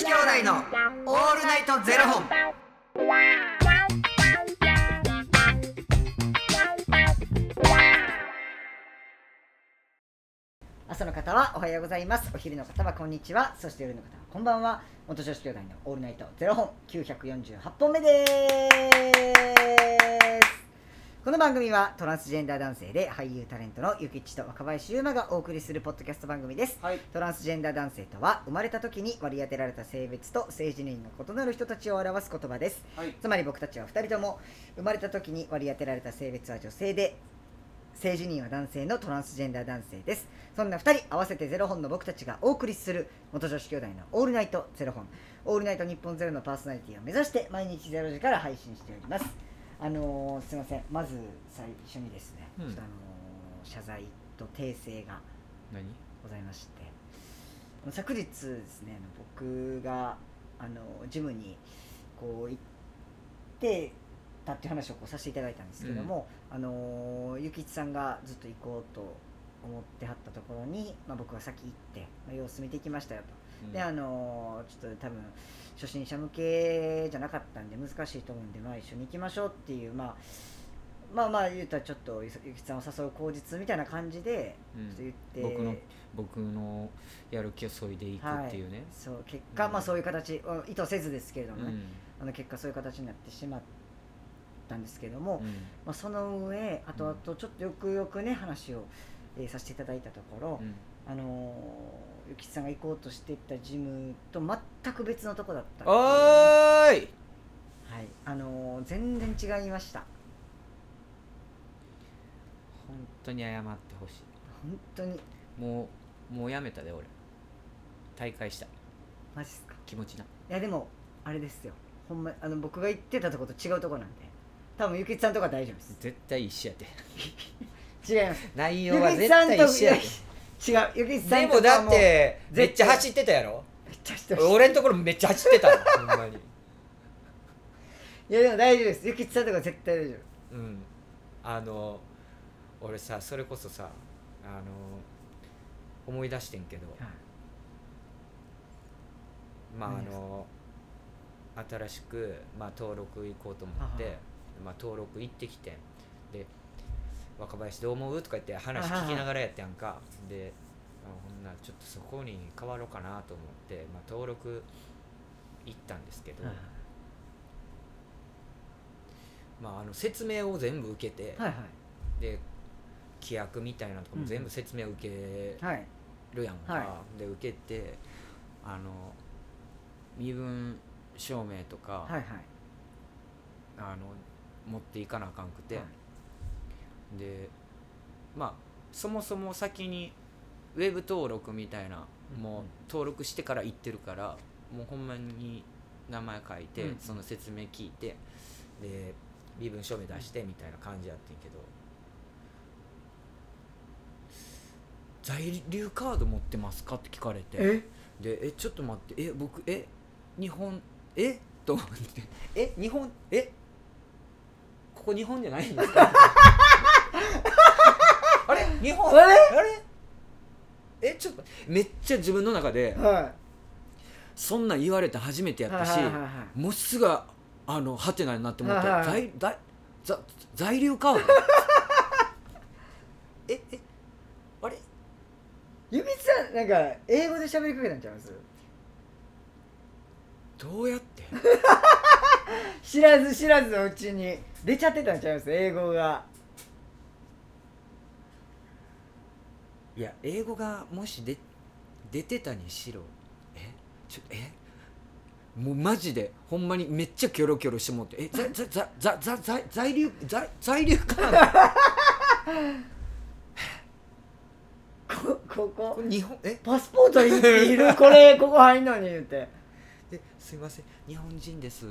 子兄弟のオールナイトゼロ本。朝の方はおはようございます。お昼の方はこんにちは。そして夜の方はこんばんは。元女子兄弟のオールナイトゼロ本948本目です。この番組はトランスジェンダー男性で俳優タレントのゆきっちと若林優馬がお送りするポッドキャスト番組です。はい。トランスジェンダー男性とは生まれた時に割り当てられた性別と性自認が異なる人たちを表す言葉です。はい。つまり僕たちは2人とも生まれた時に割り当てられた性別は女性で性自認は男性のトランスジェンダー男性です。そんな2人合わせてゼロ本の僕たちがお送りする元女子兄弟のオールナイトゼロ本。オールナイト日本ゼロのパーソナリティを目指して毎日ゼロ時から配信しておりますあのーすいません。まず最初にですね、うん。ちょっとあのー謝罪と訂正が何？ございまして昨日ですね僕があのジムにこう行ってたっていう話をこうさせていただいたんですけども、あのゆきちさんがずっと行こうと思ってはったところに、まあ、僕が先行って、まあ、様子見てきましたよと。であのちょっと多分初心者向けじゃなかったんで難しいと思うんで、まあ、一緒に行きましょうっていう、まあ、まあまあ言うたらちょっとゆゆきさんを誘う口実みたいな感じでうん。ちょっと言って、僕の僕のやる気をそいでいくっていうね、そう結果、うん。まあそういう形うん意図せずですけれどもね、うん。あの結果そういう形になってしまったんですけども、うん。まあ、その上あとあとちょっとよくよくね話を、えーさせていただいたところ、うん。あのーゆきちさんが行こうとしていたジムと全く別のとこだったおーい。はい。あのー全然違いました。本当に謝ってほし本当に。いもうもうやめたで俺。大会した。マジっすか？気持ちな。いやでもあれですよ。ほんまあの僕が行ってたとこと違うとこなんで。多分ゆきちさんとか大丈夫です。絶対一緒やで 違います。内ゆ容は絶対一緒やで違う。ゆきさんとでもだかってめっちゃ走ってたやろ？めっちゃしてました。俺のところめっちゃ走ってたの。ほんまに。いやでも大丈夫です。ゆきちさんとか絶対大丈うん。あの俺さそれこそさあの思い出してんけど。夫、はい。まああ何ですかの新しく、まあ、登録行こうと思ってまあ、登録行ってきてんで「若林どう思う?」とか言って話聞きながらやってやんか。であほんならちょっとそこに変わろうかなと思って、まあ、登録行ったんですけど、まあ、あの説明を全部受けて、はいはい。で規約みたいなのとかも全部説明を受けはいるやんか、はで受けてあの身分証明とか、はいはい。あの持っていかなあかんくて、はいでまあそもそも先にウェブ登録みたいな、うんもう登録してから行ってるからもうほんまに名前書いて、うんその説明聞いてで身分証明出してみたいな感じやってんけど「在留カード持ってますか?」って聞かれてえ？で「えちょっと待ってえ僕え日本え？と思って「え？日本え？ここ日本じゃないんですか?」あれ？日本？あれ？あれ？えちょっとめっちゃ自分の中ではそんなん言われて初めていやったし、はいはいはいはい。もうすぐあのハテナになって思って、はいはいはい。在在在在留カードええあれ？ゆきちさんなんか英語で喋りかけたんちゃいます？どうやって？知らず知らずのうちに出ちゃってたんちゃいます？英語がいや英語がもしで出てたにしろえちょえもうマジでほんまにめっちゃキョロキョロしてもってえざざざざざ在在留在在留カードこここ日本え？パスポートいいるこれ ここ入んのに言って。ですいません日本人です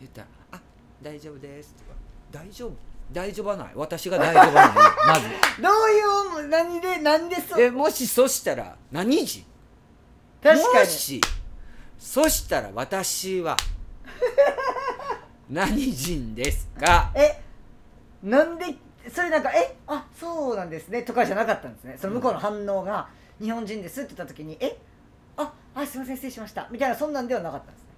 言ったら「あ大丈夫です」とか「大丈夫？大丈夫はない私が大丈夫はないまず。どういう何でなんでそえもしそしたら何人確かに。もしそしたら私は 何人ですか？えなんでそれなんかえあそうなんですね。とかじゃなかったんですね。その向こうの反応が日本人ですって言った時にえあああすいません失礼しました。みたいなそんなんではなかったんですね。だ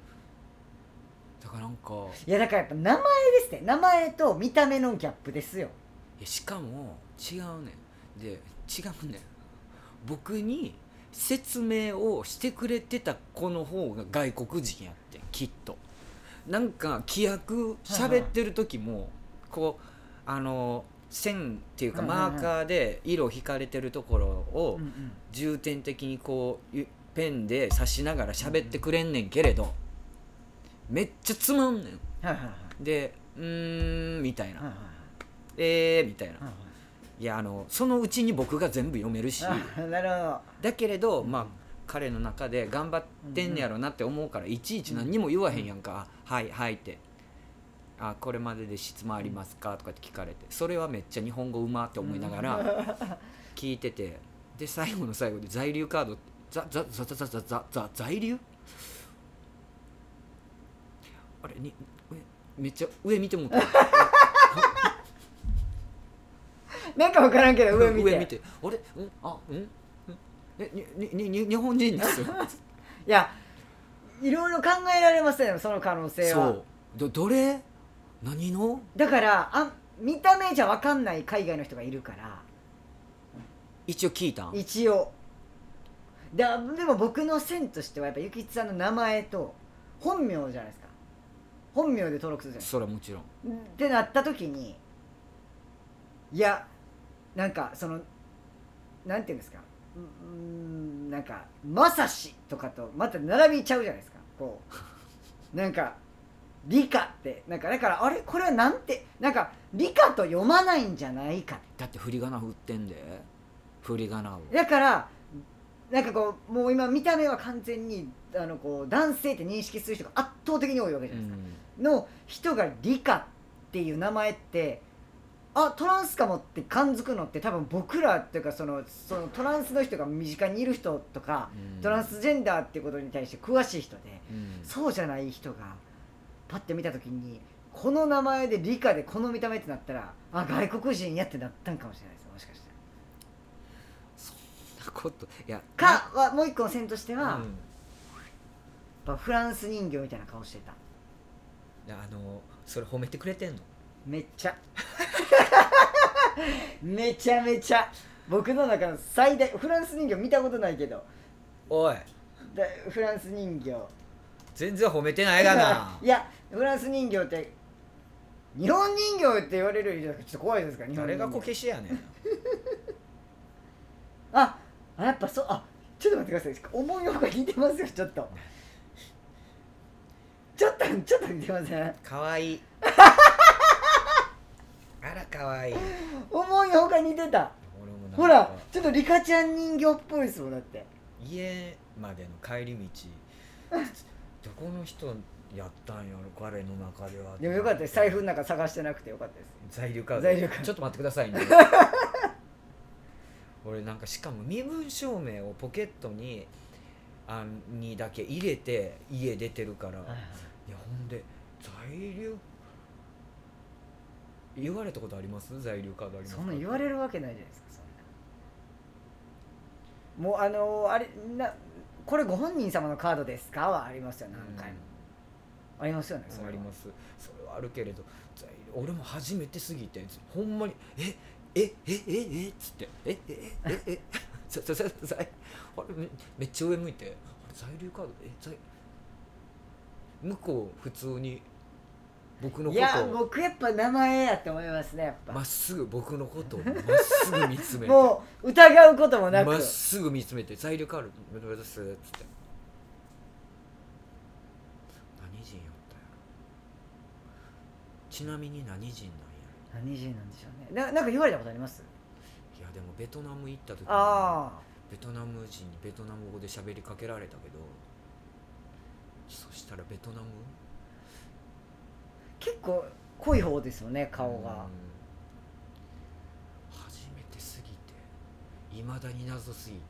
かんか。いやだからやっぱ名前ですね名前と見た目のギャップですよ。いやしかも違うねん。で違うねん。僕に説明をしてくれてた子の方が外国人やってんきっと。なんか規約喋ってる時もこうあの線っていうかマーカーで色引かれてるところを重点的にこうゆペンで刺しながら喋ってくれんねんけれどめっちゃつまんねん。でうーんみたいな、ええーみたいな、いやあのそのうちに僕が全部読めるし。なるほど。だけれどまあ彼の中で頑張ってんねやろなって思うから、いちいち何にも言わへんやんか「あはいはい」って「あこれまでで質問ありますか?」とかって聞かれて。それはめっちゃ日本語うまって思いながら 聞いてて。で最後の最後で在留カード「ザザザザザザザ在留？あれに上めっちゃ上見てもうた。なんか分からんけど上見て。上見て。あれ？うん？あうん？うん？えににに日本人ですよ。いやいろいろ考えられませんよその可能性は。そう。どどれ？何の？だからあ見た目じゃ分かんない海外の人がいるから。一応聞いたん？一応。だでも僕の線としてはやっぱゆきつさんの名前と本名じゃないですか本名で登録するじゃないそれはもちろん。かってなった時にいやなんかそのなんていうんですか。うんなんか「まさし」とかとまた並びちゃうじゃないですか。こう なんか「理科」って。なんかだからあれ？これはなんて？なんか「理科」と読まないんじゃないか。だって振り仮名振ってんで。振り仮名を。だからなんかこうもう今見た目は完全にあのこう男性って認識する人が圧倒的に多いわけじゃうないですか、んの人が理科っていう名前ってあトランスかもって感づくのって多分僕らっていうかそのそのトランスの人が身近にいる人とか、うん。トランスジェンダーっていうことに対して詳しい人でうん。そうじゃない人がパッて見た時にこの名前で理科でこの見た目ってなったらあ外国人やってなったんかもしれないですもしかして。そんなこといやかはもう一個の線としては、うん。ぱフランス人形みたいな顔してたあのそれ褒めてくれてんの？めっちゃ。めちゃめちゃ。僕の中の最大フランス人形見たことないけど。おい。だフランス人形。全然褒めてないがな。いやフランス人形って日本人形って言われるよりちょっと怖いですか？ら誰がこけしやねん。ああやっぱそうあちょっと待ってください。思いのほか似てますよちょっとっとちょっと似てません。かわい。いあらかわい。い思いのほか似てた。俺もなんか。ほらちょっとリカちゃん人形っぽいですもんだって。家までの帰り道。どこの人やったんやろ彼の中では。でもよかったです。財布の中探してなくてよかったです。在留カード。在留カード。ちょっと待ってくださいね。俺なんかしかも身分証明をポケットにあにだけ入れて家出てるから、い、やほんで在留言われたことあります？在留カードありますか？そんな言われるわけないじゃないですかそんな。もうあのーあれなこれご本人様のカードですか？はありますよ何回も、ありますよねそれは。あります。それはあるけれど在俺も初めてすぎてほんまに「えええええっ?」つって「えええええあれめめっちゃ上向いて「あれ在留カードえ 在向こう普通に僕のこいやとを僕やっぱ名前やって思いますねやっぱ。まっすぐ僕のことをまっすぐ見つめて。もう疑うこともなく。まっすぐ見つめて在留カードめどめどすっつって何人やったやろちなみに何人なんや何人なんでしょうね。ななんか言われたことあります？いやでもベトナム行った時にあベトナム人にベトナム語で喋りかけられたけどそしたらベトナム？あ結構濃い方ですよね顔が。うん。初めてすぎて。いまだに謎すぎて。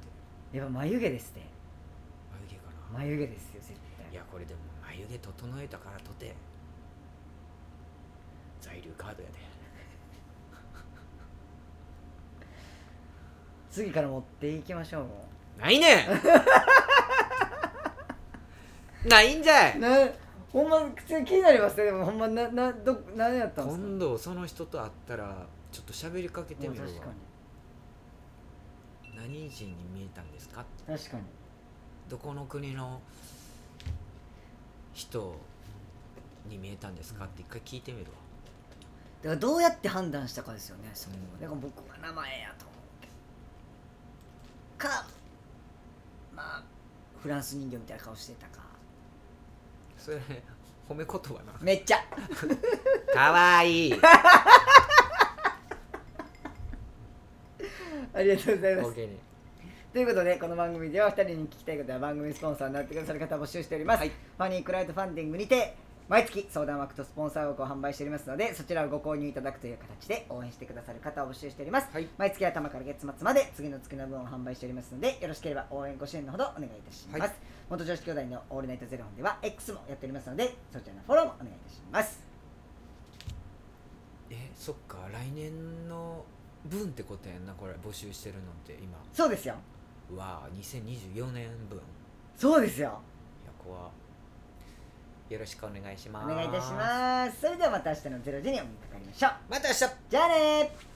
やっぱ眉毛ですね眉毛かな、眉毛ですよ絶対。いやこれでも眉毛整えたからとて。在留カードやで。次から持っていきましょう。もないねんないんじゃい。なほんま普通に気になりますね。でもほんまななど何やったんですか？今度その人と会ったらちょっと喋りかけてみるわ。確か何人に見えたんですか？に確かに。どこの国の人に見えたんですか？って一回聞いてみるわ。だからどうやって判断したかですよねそこうん。だから僕は名前やと思うけどかまあフランス人形みたいな顔してたかそれ褒め言葉な。めっちゃ。かわいい。ありがとうございます。OK ねということでこの番組では2人に聞きたいことや番組スポンサーになってくださる方を募集しております、はい。ファニークラウドファンディングにて毎月相談枠とスポンサー枠を販売しておりますのでそちらをご購入いただくという形で応援してくださる方を募集しております、はい。毎月頭から月末まで次の月の分を販売しておりますのでよろしければ応援ご支援のほどお願いいたします、はい元女子兄弟のオールナイトゼロ本では X もやっておりますのでそちらのフォローもお願いいたします。えそっか来年の分ってことやんなこれ募集してるのって今。そうですよ。うわあ2024年分。いやそうですよ。怖よろしくお願いしおます。願いいたします。それではまた明日の0時にお目にかかりましょう。また明日。じゃあねー